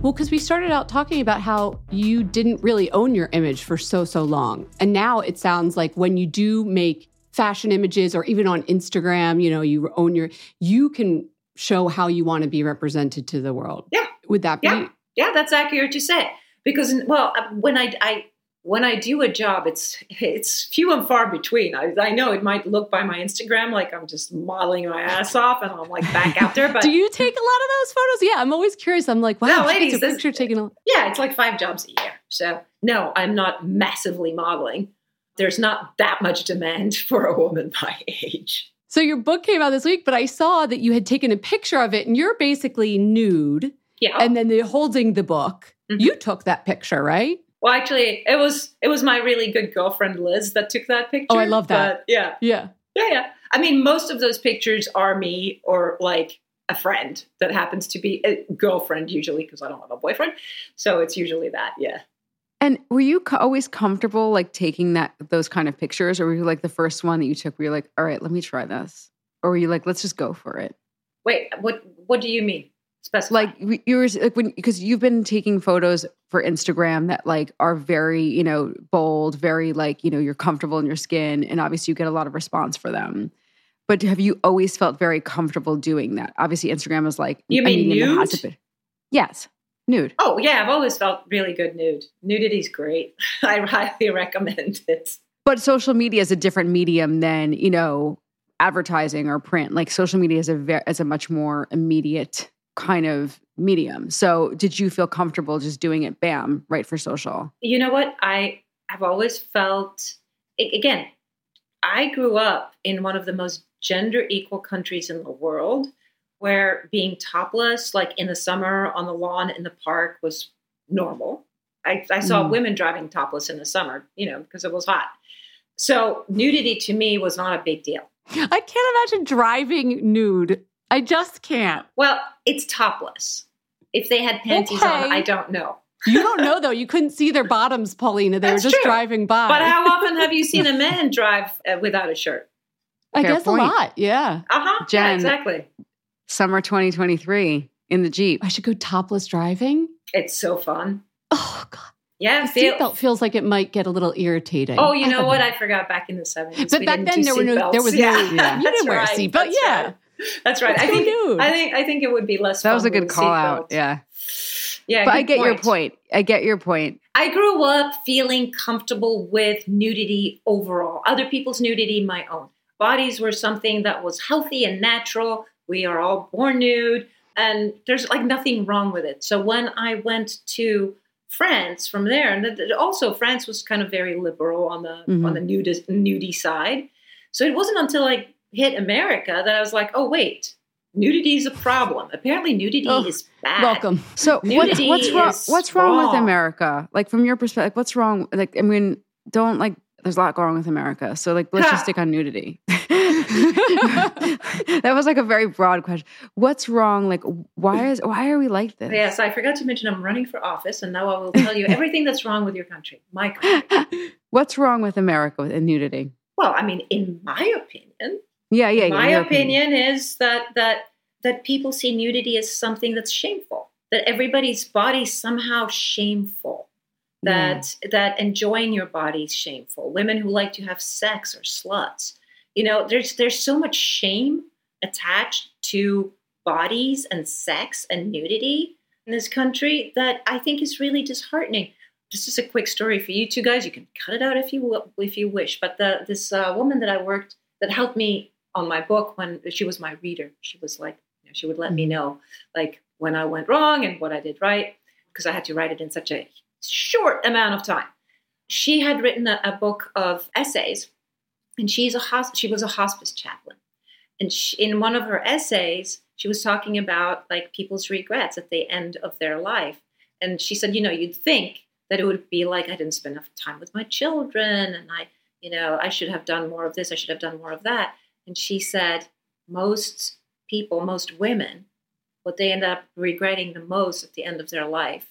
Well, because we started out talking about how you didn't really own your image for so, so long. And now it sounds like when you do make fashion images or even on Instagram, you know, you own your, you can show how you want to be represented to the world. Yeah. Would that be? Yeah, yeah, that's accurate to say. Because well, uh, when I, I when I do a job, it's it's few and far between. I, I know it might look by my Instagram like I'm just modeling my ass off and I'm like back out there. But do you take a lot of those photos? Yeah, I'm always curious. I'm like, wow, No, ladies, a this- picture taken. a- yeah, it's like five jobs a year. So no, I'm not massively modeling. There's not that much demand for a woman my age. So your book came out this week, but I saw that you had taken a picture of it, and you're basically nude, Yeah. and then they're holding the book. Mhm. You took that picture, right? Well, actually, it was it was my really good girlfriend Liz that took that picture. Oh, I love that. But, yeah, Yeah. yeah, yeah. I mean, most of those pictures are me or like a friend that happens to be a girlfriend usually because I don't have a boyfriend. So it's usually that. Yeah. And were you co- always comfortable like taking that those kind of pictures, or were you like the first one that you took? Where you're like, all right, let me try this, or were you like, let's just go for it? Wait, what what do you mean? Specify. Like you were like when because you've been taking photos for Instagram that like are very you know bold, very like you know you're comfortable in your skin, and obviously you get a lot of response for them. But have you always felt very comfortable doing that? Obviously, Instagram is like You a mean medium that has nude? Yes, nude. Oh yeah, I've always felt really good nude. Nudity's great. I highly recommend it. but social media is a different medium than you know advertising or print. Like social media is a very, is a much more immediate kind of medium. So did you feel comfortable just doing it bam right for social? You know what? I have always felt again, I grew up in one of the most gender equal countries in the world where being topless like in the summer on the lawn in the park was normal. I, I saw Mm. women driving topless in the summer, you know, because it was hot. So nudity to me was not a big deal. I can't imagine driving nude. I just can't. Well, it's topless. If they had panties on, I don't know. You don't know though. You couldn't see their bottoms, Paulina. They That's were just true. driving by. But how often have you seen a man drive uh, without a shirt? I Fair guess point. a lot. Yeah. Uh huh. Yeah, exactly. Summer 2023 in the Jeep. I should go topless driving. It's so fun. Oh god. Yeah, The feel, seatbelt feels like it might get a little irritating. Oh, you know have what? I forgot back in the seventies. But back then there were no- there was no- yeah. You didn't wear a right, seatbelt, yeah. right. That's right. I think. I think I think it would be less. That was a good call out. Yeah. yeah. but I get your point. I get your point. I grew up feeling comfortable with nudity overall. Other people's nudity, my own. Bodies were something that was healthy and natural. We are all born nude, and there's like nothing wrong with it. So when I went to France from there, and also France was kind of very liberal on the Mhm. on the nudist nudie side. So it wasn't until I hit America that I was like, oh wait, nudity is a problem. Apparently, nudity Oh, is bad. Welcome. So what's what's wrong? What's wrong with. America? Like from your perspective, what's wrong? Like I mean, don't like. There's a lot going on with America. So like, let's Ha. just stick on nudity. that was like a very broad question. What's wrong? Like, why is why are we like this? Yes, I forgot to mention I'm running for office, and now I will tell you everything that's wrong with your country, my country. What's wrong with America and nudity? Well, I mean, in my opinion, Yeah, yeah. my your opinion is that that that people see nudity as something that's shameful. That everybody's body is somehow shameful. That that enjoying your body is shameful. Women who like to have sex are sluts. You know, there's there's so much shame attached to bodies and sex and nudity in this country that I think is really disheartening. Just is a quick story for you two guys, you can cut it out if you will, if you wish. But the, this uh, woman that I worked that helped me on my book when she was my reader, she was like, you know, she would let me mm-hmm. know like when I went wrong and what I did right because I had to write it in such a short amount of time. She had written a, a book of essays, and she's a hosp- she was a hospice chaplain. And she, in one of her essays, she was talking about like people's regrets at the end of their life. And she said, you know, you'd think that it would be like I didn't spend enough time with my children, and I, you know, I should have done more of this, I should have done more of that. And she said, most people, most women, what they end up regretting the most at the end of their life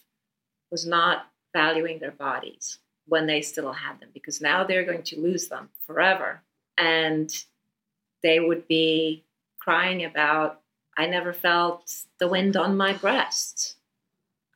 was not valuing their bodies when they still had them because now they're going to lose them forever. And they would be crying about, I never felt the wind on my breast.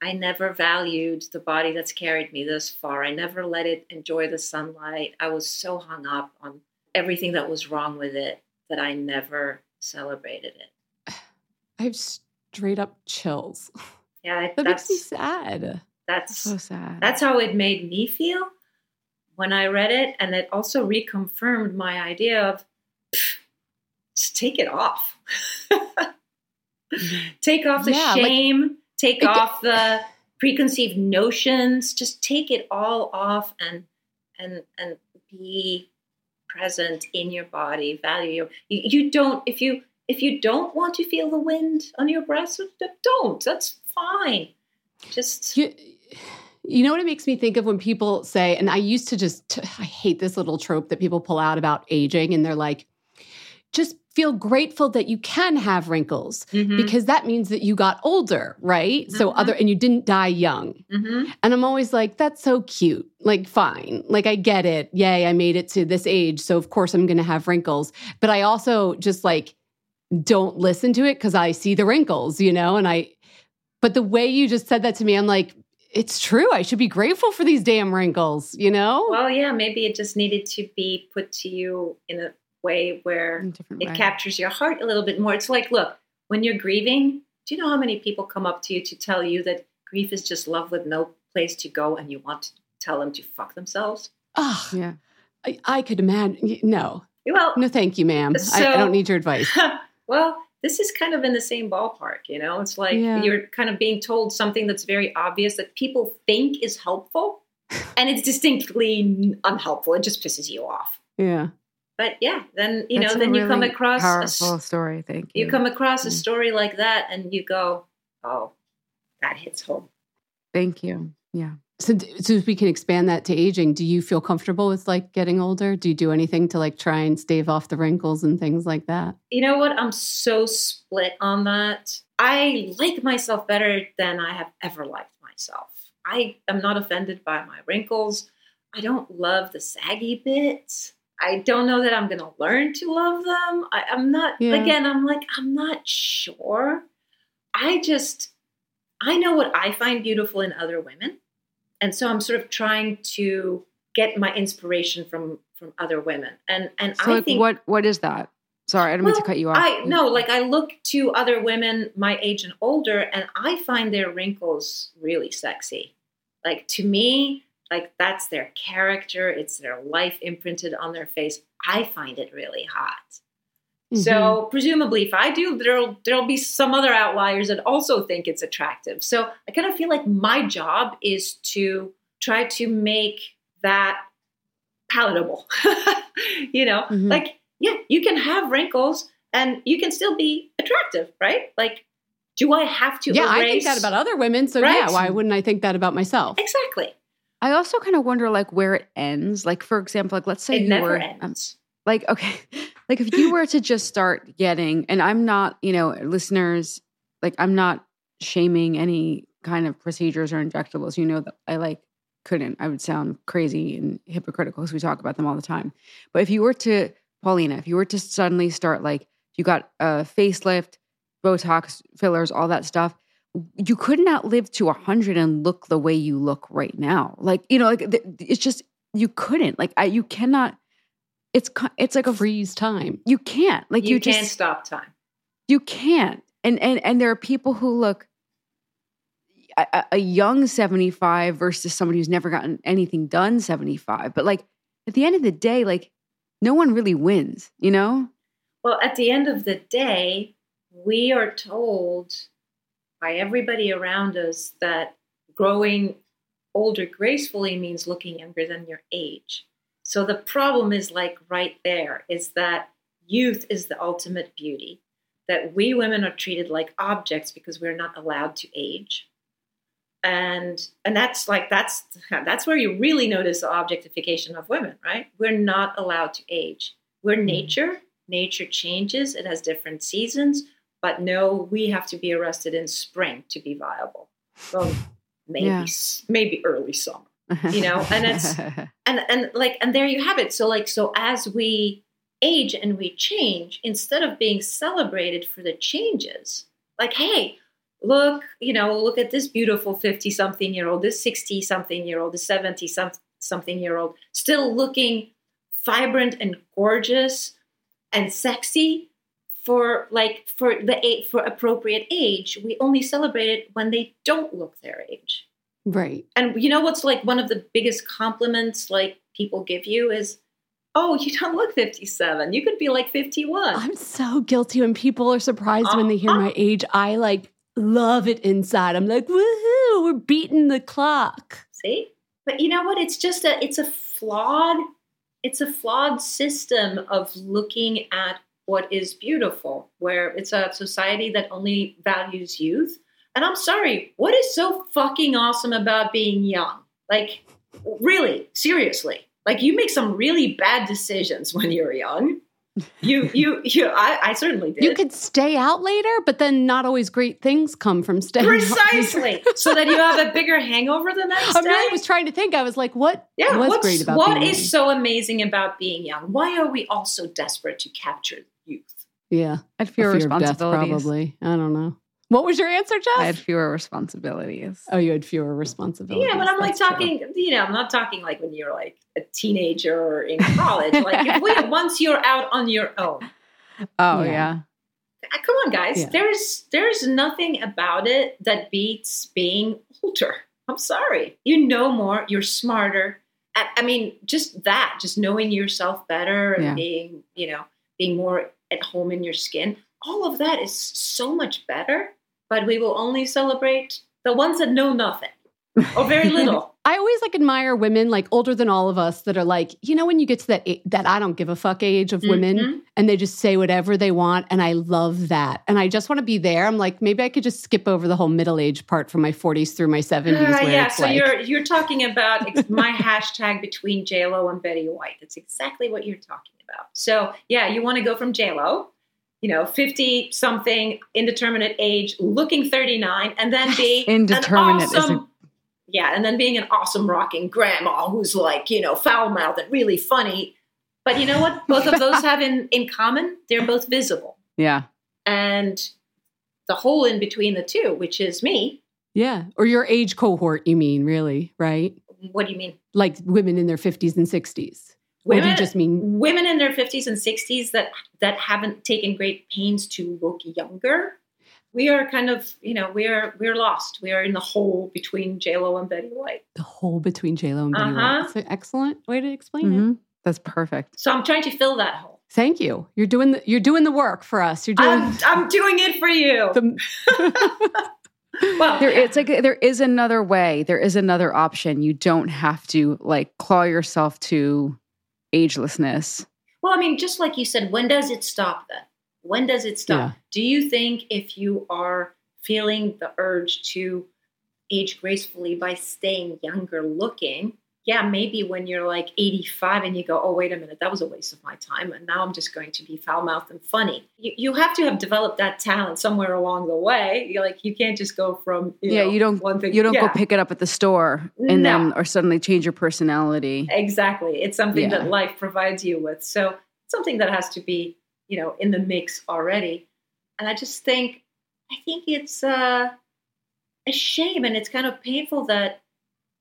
I never valued the body that's carried me this far. I never let it enjoy the sunlight. I was so hung up on everything that was wrong with it that I never celebrated it. I have straight up chills. Yeah, That makes me that's sad. that's So sad. that's how it made me feel when I read it, and it also reconfirmed my idea of just take it off, take off the Yeah, like- shame, take It- off the preconceived notions, just take it all off and and and be present in your body. Value your you, you don't if you if you don't want to feel the wind on your breast, don't. That's fine. Just You, you know what it makes me think of when people say, and I used to just, I hate this little trope that people pull out about aging, and they're like, just feel grateful that you can have wrinkles Mhm. because that means that you got older, right? So Mhm. other, and you didn't die young. Mhm. And I'm always like, that's so cute. Like, fine. Like, I get it. Yay, I made it to this age. So, of course, I'm going to have wrinkles. But I also just like don't listen to it because I see the wrinkles, you know? And I, but the way you just said that to me, I'm like, it's true. I should be grateful for these damn wrinkles, you know? Well, yeah, maybe it just needed to be put to you in a way where In a different it way. captures your heart a little bit more. It's like, look, when you're grieving, do you know how many people come up to you to tell you that grief is just love with no place to go and you want to tell them to fuck themselves? Ugh, Yeah. I, I could imagine. No. Well, No, thank you, ma'am. I, I don't need your advice. well, this is kind of in the same ballpark, you know? It's like Yeah. you're kind of being told something that's very obvious that people think is helpful, and it's distinctly unhelpful. It just pisses you off. Yeah. But yeah, then you That's know, a then you come across a powerful story. Thank you. you come across a Mm. story like that, and you go, "Oh, that hits home." Thank you. Yeah. So, so if we can expand that to aging, do you feel comfortable with like getting older? Do you do anything to like try and stave off the wrinkles and things like that? You know what? I'm so split on that. I like myself better than I have ever liked myself. I am not offended by my wrinkles. I don't love the saggy bits. I don't know that I'm going to learn to love them. I, I'm not, Yeah. again, I'm like, I'm not sure. I just, I know what I find beautiful in other women. And so I'm sort of trying to get my inspiration from from other women. And and So I like think what what is that? Sorry, I don't mean to cut you off. I no, like I look to other women my age and older, and I find their wrinkles really sexy. Like to me, like that's their character. It's their life imprinted on their face. I find it really hot. Mm-hmm. So presumably, if I do, there'll there'll be some other outliers that also think it's attractive. So I kind of feel like my job is to try to make that palatable. you know, Mhm. like yeah, you can have wrinkles and you can still be attractive, right? Like, do I have to? yeah, I think that about other women. So Right. yeah, why wouldn't I think that about myself? exactly. I also kind of wonder like where it ends. Like for example, like let's say It you never were ends. um, like okay, like if you were to just start getting, and I'm not, you know, listeners, like I'm not shaming any kind of procedures or injectables. You know that I like couldn't. I would sound crazy and hypocritical because we talk about them all the time. But if you were to, Paulina, if you were to suddenly start like you got a facelift, Botox, fillers, all that stuff, you could not live to 100 and look the way you look right now. Like, you know, like it's just, you couldn't. Like, I, you cannot, it's, it's like a Freeze time. you can't. Like, you, you, can't just, stop time. you can't. And, and, and there are people who look, a, a- a young 75 versus somebody who's never gotten anything done 75. But like, at the end of the day, like, no one really wins, you know? Well, at the end of the day, we are told by everybody around us that growing older gracefully means looking younger than your age. So the problem is like right there is that youth is the ultimate beauty, that we women are treated like objects because we're not allowed to age. And and that's like that's that's where you really notice the objectification of women, right? We're not allowed to age. We're mm-hmm. nature. Nature changes. It has different seasons. But no, we have to be arrested in spring to be viable. Well, maybe Yeah. maybe early summer. You know, and it's- and and like and there you have it so like so as we age and we change instead of being celebrated for the changes like hey look you know look at this beautiful 50 something year old this 60 something year old this 70 something year old, still looking vibrant and gorgeous and sexy for like for the age for appropriate age we only celebrate it when they don't look their age Right. and you know what's like one of the biggest compliments like people give you is, "Oh, you don't look 57. You could be like 51." I'm so guilty when people are surprised when they hear Uh-huh. my age. I like love it inside. I'm like, woohoo, we're beating the clock. See? But you know what? It's just a it's a flawed it's a flawed system of looking at what is beautiful, where it's a society that only values youth. And I'm sorry, what is so fucking awesome about being young? Like, really, seriously. Like you make some really bad decisions when you're young. You you you I, I certainly did. You could stay out later, but then not always great things come from staying out later. Precisely. so that you have a bigger hangover the next I day. really was trying to think. I was like, what Yeah, was what's, great about what being is young? so amazing about being young? Why are we all so desperate to capture youth? Yeah. I'd a fear of death, probably. I don't know. What was your answer, Jess? I had fewer responsibilities. oh, you had fewer responsibilities. yeah, but I'm like That's true. talking, you know, I'm not talking like when you're like a teenager or in college. like if we, once you're out on your own. Oh Yeah. yeah. Ah, Come on, guys. Yeah. There's there's nothing about it that beats being older. I'm sorry. You know more, you're smarter, I, I mean, just that, just knowing yourself better and Yeah. being, you know, being more at home in your skin, all of that is so much better. But we will only celebrate the ones that know nothing or very little. I always like admire women like older than all of us that are like, you know, when you get to that that I don't give a fuck age of women Mhm. and they just say whatever they want and I love that. And I just want to be there. I'm like maybe I could just skip over the whole middle age part from my 40s through my 70s Uh, where yeah, it's so like you're you're talking about ex- my hashtag between J Lo and Betty White. That's exactly what you're talking about. So yeah, you want to go from J Lo, you know, fifty something, indeterminate age, looking thirty nine, and then be an Indeterminate a- yeah, and then being an awesome rocking grandma who's like you know foul mouthed and really funny. But you know what? Both of those have in in common. They're both visible, Yeah. and the hole in between the two, which is me. yeah, or your age cohort you mean, really, right? What do you mean? Like women in their 50s and 60s. Or do you just mean women in their 50s and 60s that that haven't taken great pains to look younger we are kind of you know we are we're lost we are in the hole between j-lo and betty white the hole between J-Lo and Betty White? Uh-huh. That's an excellent way to explain it. Mhm. That's perfect. so i'm trying to fill that hole Thank you. You're doing the, you're doing the work for us. You're doing I'm, I'm doing it for you the well There, it's like there is another way. There is another option. You don't have to like claw yourself to agelessness. well i mean just like you said when does it stop then when does it stop Yeah. do you think if you are feeling the urge to age gracefully by staying younger looking yeah, maybe when you're like 85 and you go, oh, wait a minute, that was a waste of my time. And now I'm just going to be foul mouthed and funny. You, you have to have developed that talent somewhere along the way. You're like, you can't just go from, you yeah, know, you don't one thing. you don't yeah, go pick it up at the store and No. then or suddenly change your personality. Exactly. It's something Yeah. that life provides you with. So something that has to be, you know, in the mix already. And I just think, I think it's uh, a shame and it's kind of painful that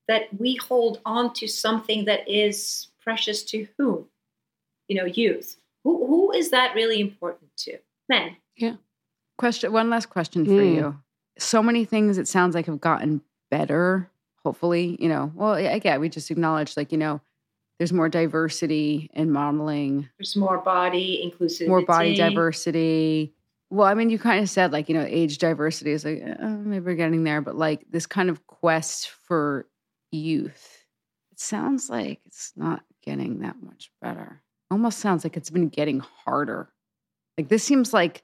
that we hold on to something that is precious to whom? You know, youth. Who who is that really important to? Men. Yeah. Question one last question for Mm. you. So many things it sounds like have gotten better, hopefully, you know. Well, yeah, yeah, we just acknowledged like, you know, there's more diversity in modeling, There's more body inclusivity. more body diversity. Well, I mean, you kind of said like, you know, age diversity is like, uh, maybe we're getting there, but like this kind of quest for youth, it sounds like it's not getting that much better. Almost sounds like it's been getting harder. Like this seems like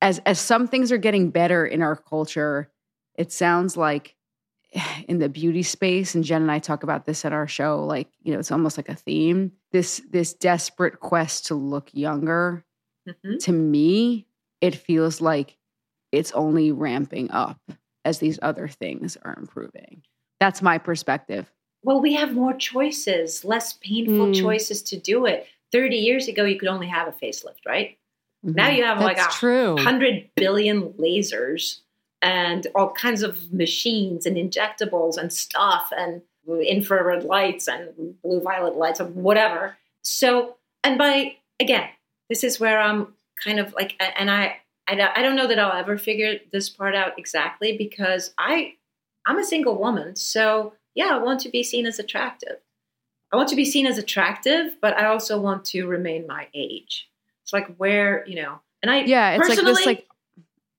as as some things are getting better in our culture, it sounds like in the beauty space and Jen and I talk about this at our show like, you know, it's almost like a theme. This this desperate quest to look younger Mhm. to me, it feels like it's only ramping up as these other things are improving. That's my perspective. Well, we have more choices, less painful Mm. choices to do it. 30 years ago, you could only have a facelift, right? Now you have like a true. hundred billion lasers and all kinds of machines and injectables and stuff and infrared lights and blue violet lights and whatever. So, and by again, this is where I'm kind of like, and I, I, I don't know that I'll ever figure this part out exactly because I, I'm a single woman. So yeah, I want to be seen as attractive. I want to be seen as attractive, but I also want to remain my age. It's like where, you know, and I, Yeah, it's like this like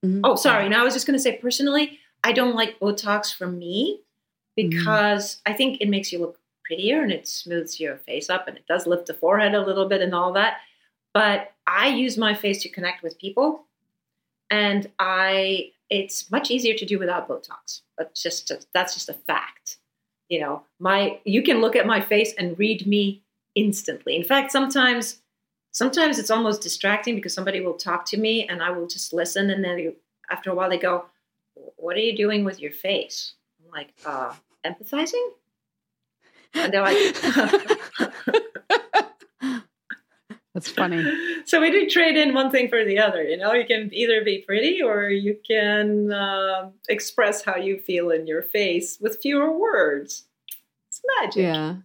Mhm. Oh, sorry. And I was just going to say, personally, I don't like Botox for me because I think it makes you look prettier and it smooths your face up and it does lift the forehead a little bit and all that. But I use my face to connect with people, and I it's much easier to do without Botox. That's just that's just a fact. You know, my you can look at my face and read me instantly. In fact, sometimes sometimes it's almost distracting because somebody will talk to me and I will just listen and then after a while they go, "What are you doing with your face?" I'm like, "Uh, empathizing." And they're like, That's funny. so we do trade in one thing for the other. You know, you can either be pretty or you can um express how you feel in your face with fewer words. It's magic. Yeah.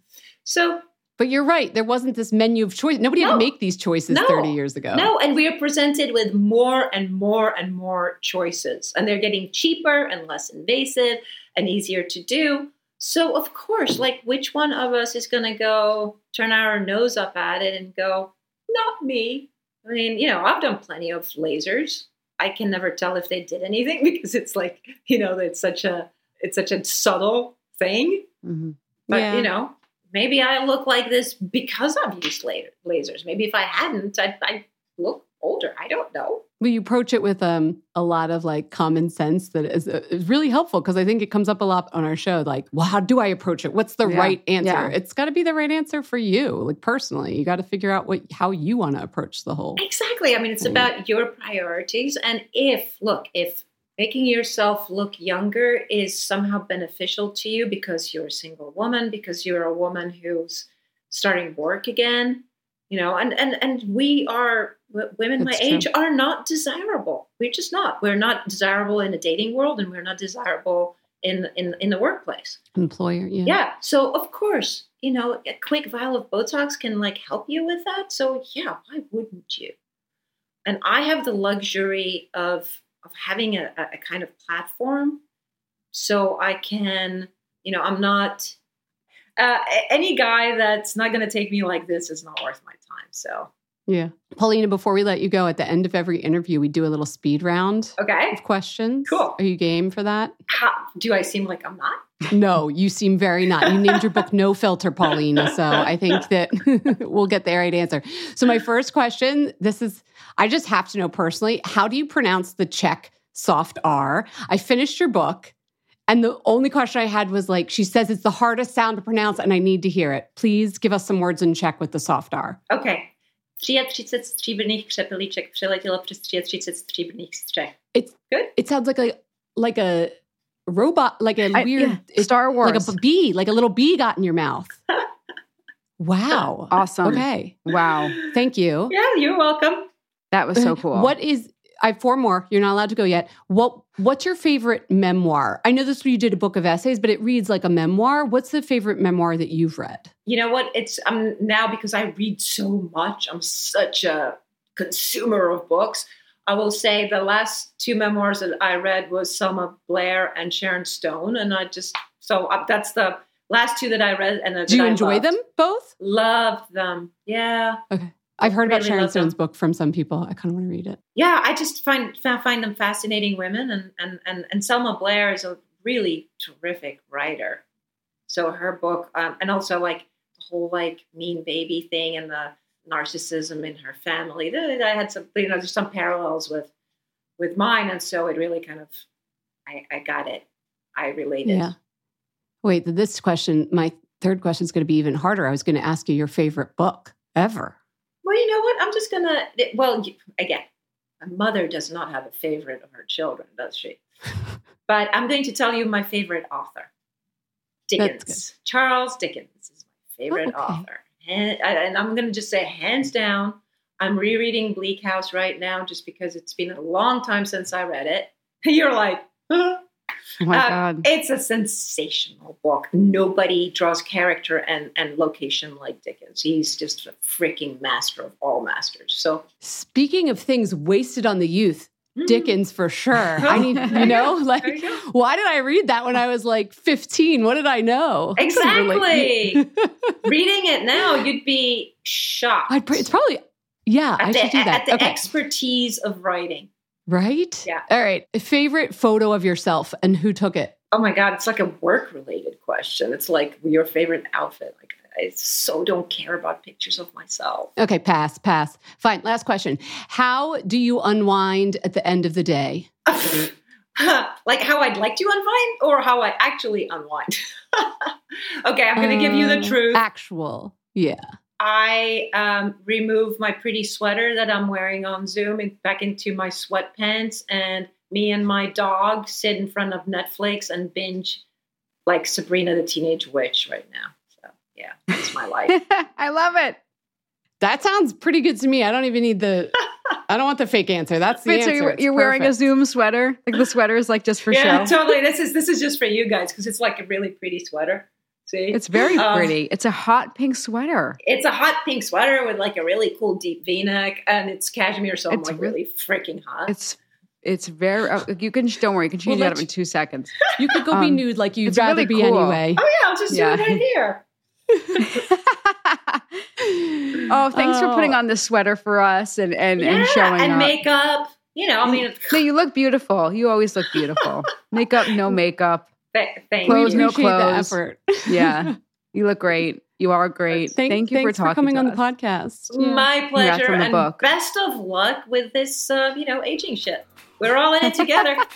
So But you're right. There wasn't this menu of choice. Nobody had to make these choices No. 30 years ago. No, and we are presented with more and more and more choices, and they're getting cheaper and less invasive and easier to do. So, of course, like which one of us is going to go turn our nose up at it and go, not me? I mean, you know, I've done plenty of lasers. I can never tell if they did anything because it's like, you know, it's such a it's such a subtle thing. Mm-hmm. But Yeah. you know, maybe I look like this because I've used la- lasers. Maybe if I hadn't, I'd, I'd look older. I don't know. But you approach it with um, a lot of like common sense that is, uh, is really helpful because I think it comes up a lot on our show. Like, well, how do I approach it? What's the Yeah. right answer? Yeah. It's got to be the right answer for you, like personally. You got to figure out what how you want to approach the whole. Exactly. I mean, it's about your priorities. And if, look, if making yourself look younger is somehow beneficial to you because you're a single woman, because you're a woman who's starting work again, you know, and and and we are women That's my true. age are not desirable. We're just not. We're not desirable in the dating world, and we're not desirable in in in the workplace. Employer, yeah. Yeah. So of course, you know, a quick vial of Botox can like help you with that. So yeah, why wouldn't you? And I have the luxury of of having a, a a kind of platform, so I can, you know, I'm not uh, any guy that's not going to take me like this is not worth my time. So Yeah. Paulina, before we let you go, at the end of every interview, we do a little speed round okay, of questions. Cool. Are you game for that? How, do I seem like I'm not? No, you seem very not. You named your book No Filter, Paulina. So I think that we'll get the right answer. So, my first question this is, I just have to know personally, how do you pronounce the Czech soft R? I finished your book. And the only question I had was like, she says it's the hardest sound to pronounce, and I need to hear it. Please give us some words in Czech with the soft R. Okay. 33 stříbrných přepelíček přiletělo přes 33 stříbrných střech. It's Good. It sounds like a like a robot, like a I- weird yeah, Star Wars. like a bee, like a little bee got in your mouth. Wow. awesome. Okay. Wow. Thank you. Yeah, you're welcome. That was so cool. What is I have four more. You're not allowed to go yet. What what's your favorite memoir? I know this where you did a book of essays, but it reads like a memoir. What's the favorite memoir that you've read? You know what? It's I'm now because I read so much. I'm such a consumer of books. I will say the last two memoirs that I read was Selma Blair and Sharon Stone, and I just so uh, that's the last two that I read. And Do you I enjoy loved. them both? Loved them. Yeah, I've heard about Sharon. Stone's book from some people. I kind of want to read it. yeah. I just find find them fascinating women, and and and and Selma Blair is a really terrific writer. So her book, um, and also like the whole like mean baby thing and the narcissism in her family. I had some, you know, there's some parallels with with mine, and so it really kind of, I, I got it. I related. Yeah. Wait, this question, my third question is going to be even harder. I was going to ask you your favorite book ever. Well, you know what? I'm just gonna. Well, again, a mother does not have a favorite of her children, does she? but I'm going to tell you my favorite author, Dickens. Charles Dickens is my favorite Oh, okay. author, and, and I'm going to just say hands down. I'm rereading Bleak House right now, just because it's been a long time since I read it. You're like, huh? Oh my uh, God. It's a sensational book. Nobody draws character and, and location like Dickens. He's just a freaking master of all masters. So Speaking of things wasted on the youth, mm, Dickens for sure. I need, There you you know, like, you why did I read that when I was like 15? What did I know? I couldn't relate. Exactly. Reading it now, you'd be shocked. I'd, pr- it's probably, yeah, I at the, should do that. at the okay. expertise of writing. Right? Yeah. All right. Favorite photo of yourself and who took it? Oh my God, it's like a work related question. It's like your favorite outfit. Like, I so don't care about pictures of myself. Okay, pass, pass. Fine. Last question. How do you unwind at the end of the day? like how I'd like to unwind or how I actually unwind. okay, I'm going to give you the Uh, truth. Actual. Yeah. I um, remove my pretty sweater that I'm wearing on Zoom and back into my sweatpants, and me and my dog sit in front of Netflix and binge like Sabrina the Teenage Witch right now. So yeah, that's my life. I love it. That sounds pretty good to me. I don't even need the, I don't want the fake answer. That's the Wait, so answer. you're, you're wearing a. Zoom sweater? Like the sweater is like just for yeah, show? totally. This is this is just for you guys because it's like a really pretty sweater. See, It's very Um, pretty. It's a hot pink sweater. It's a hot pink sweater with like a really cool deep V neck, and it's cashmere, so I'm It's like re- really freaking hot. It's It's very. Uh, you can don't worry. You can change We'll that up in two seconds. You could go be Um, nude like you'd rather really be cool. anyway. Oh yeah, I'll just Yeah. do it right here. oh, thanks for putting Oh. on this sweater for us and and, and Yeah, showing and up. makeup. You know, I mean, no, you look beautiful. You always look beautiful. makeup, no makeup. Th- thank Clothes, you. no appreciate the clothes. effort. Yeah, you look great. You are great. Thank, Thank you for thanks talking coming to on us. the podcast. Yeah. My pleasure, on the and book. best of luck with this, uh, you know, aging shit. We're all in it together.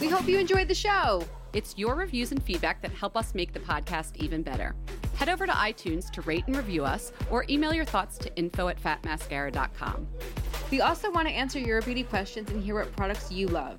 We hope you enjoyed the show. It's your reviews and feedback that help us make the podcast even better. Head over to iTunes to rate and review us or email your thoughts to info at fatmascara.com. We also want to answer your beauty questions and hear what products you love.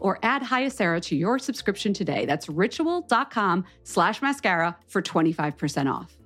Or add Hyacera to your subscription today. That's ritual.com slash mascara for 25% off.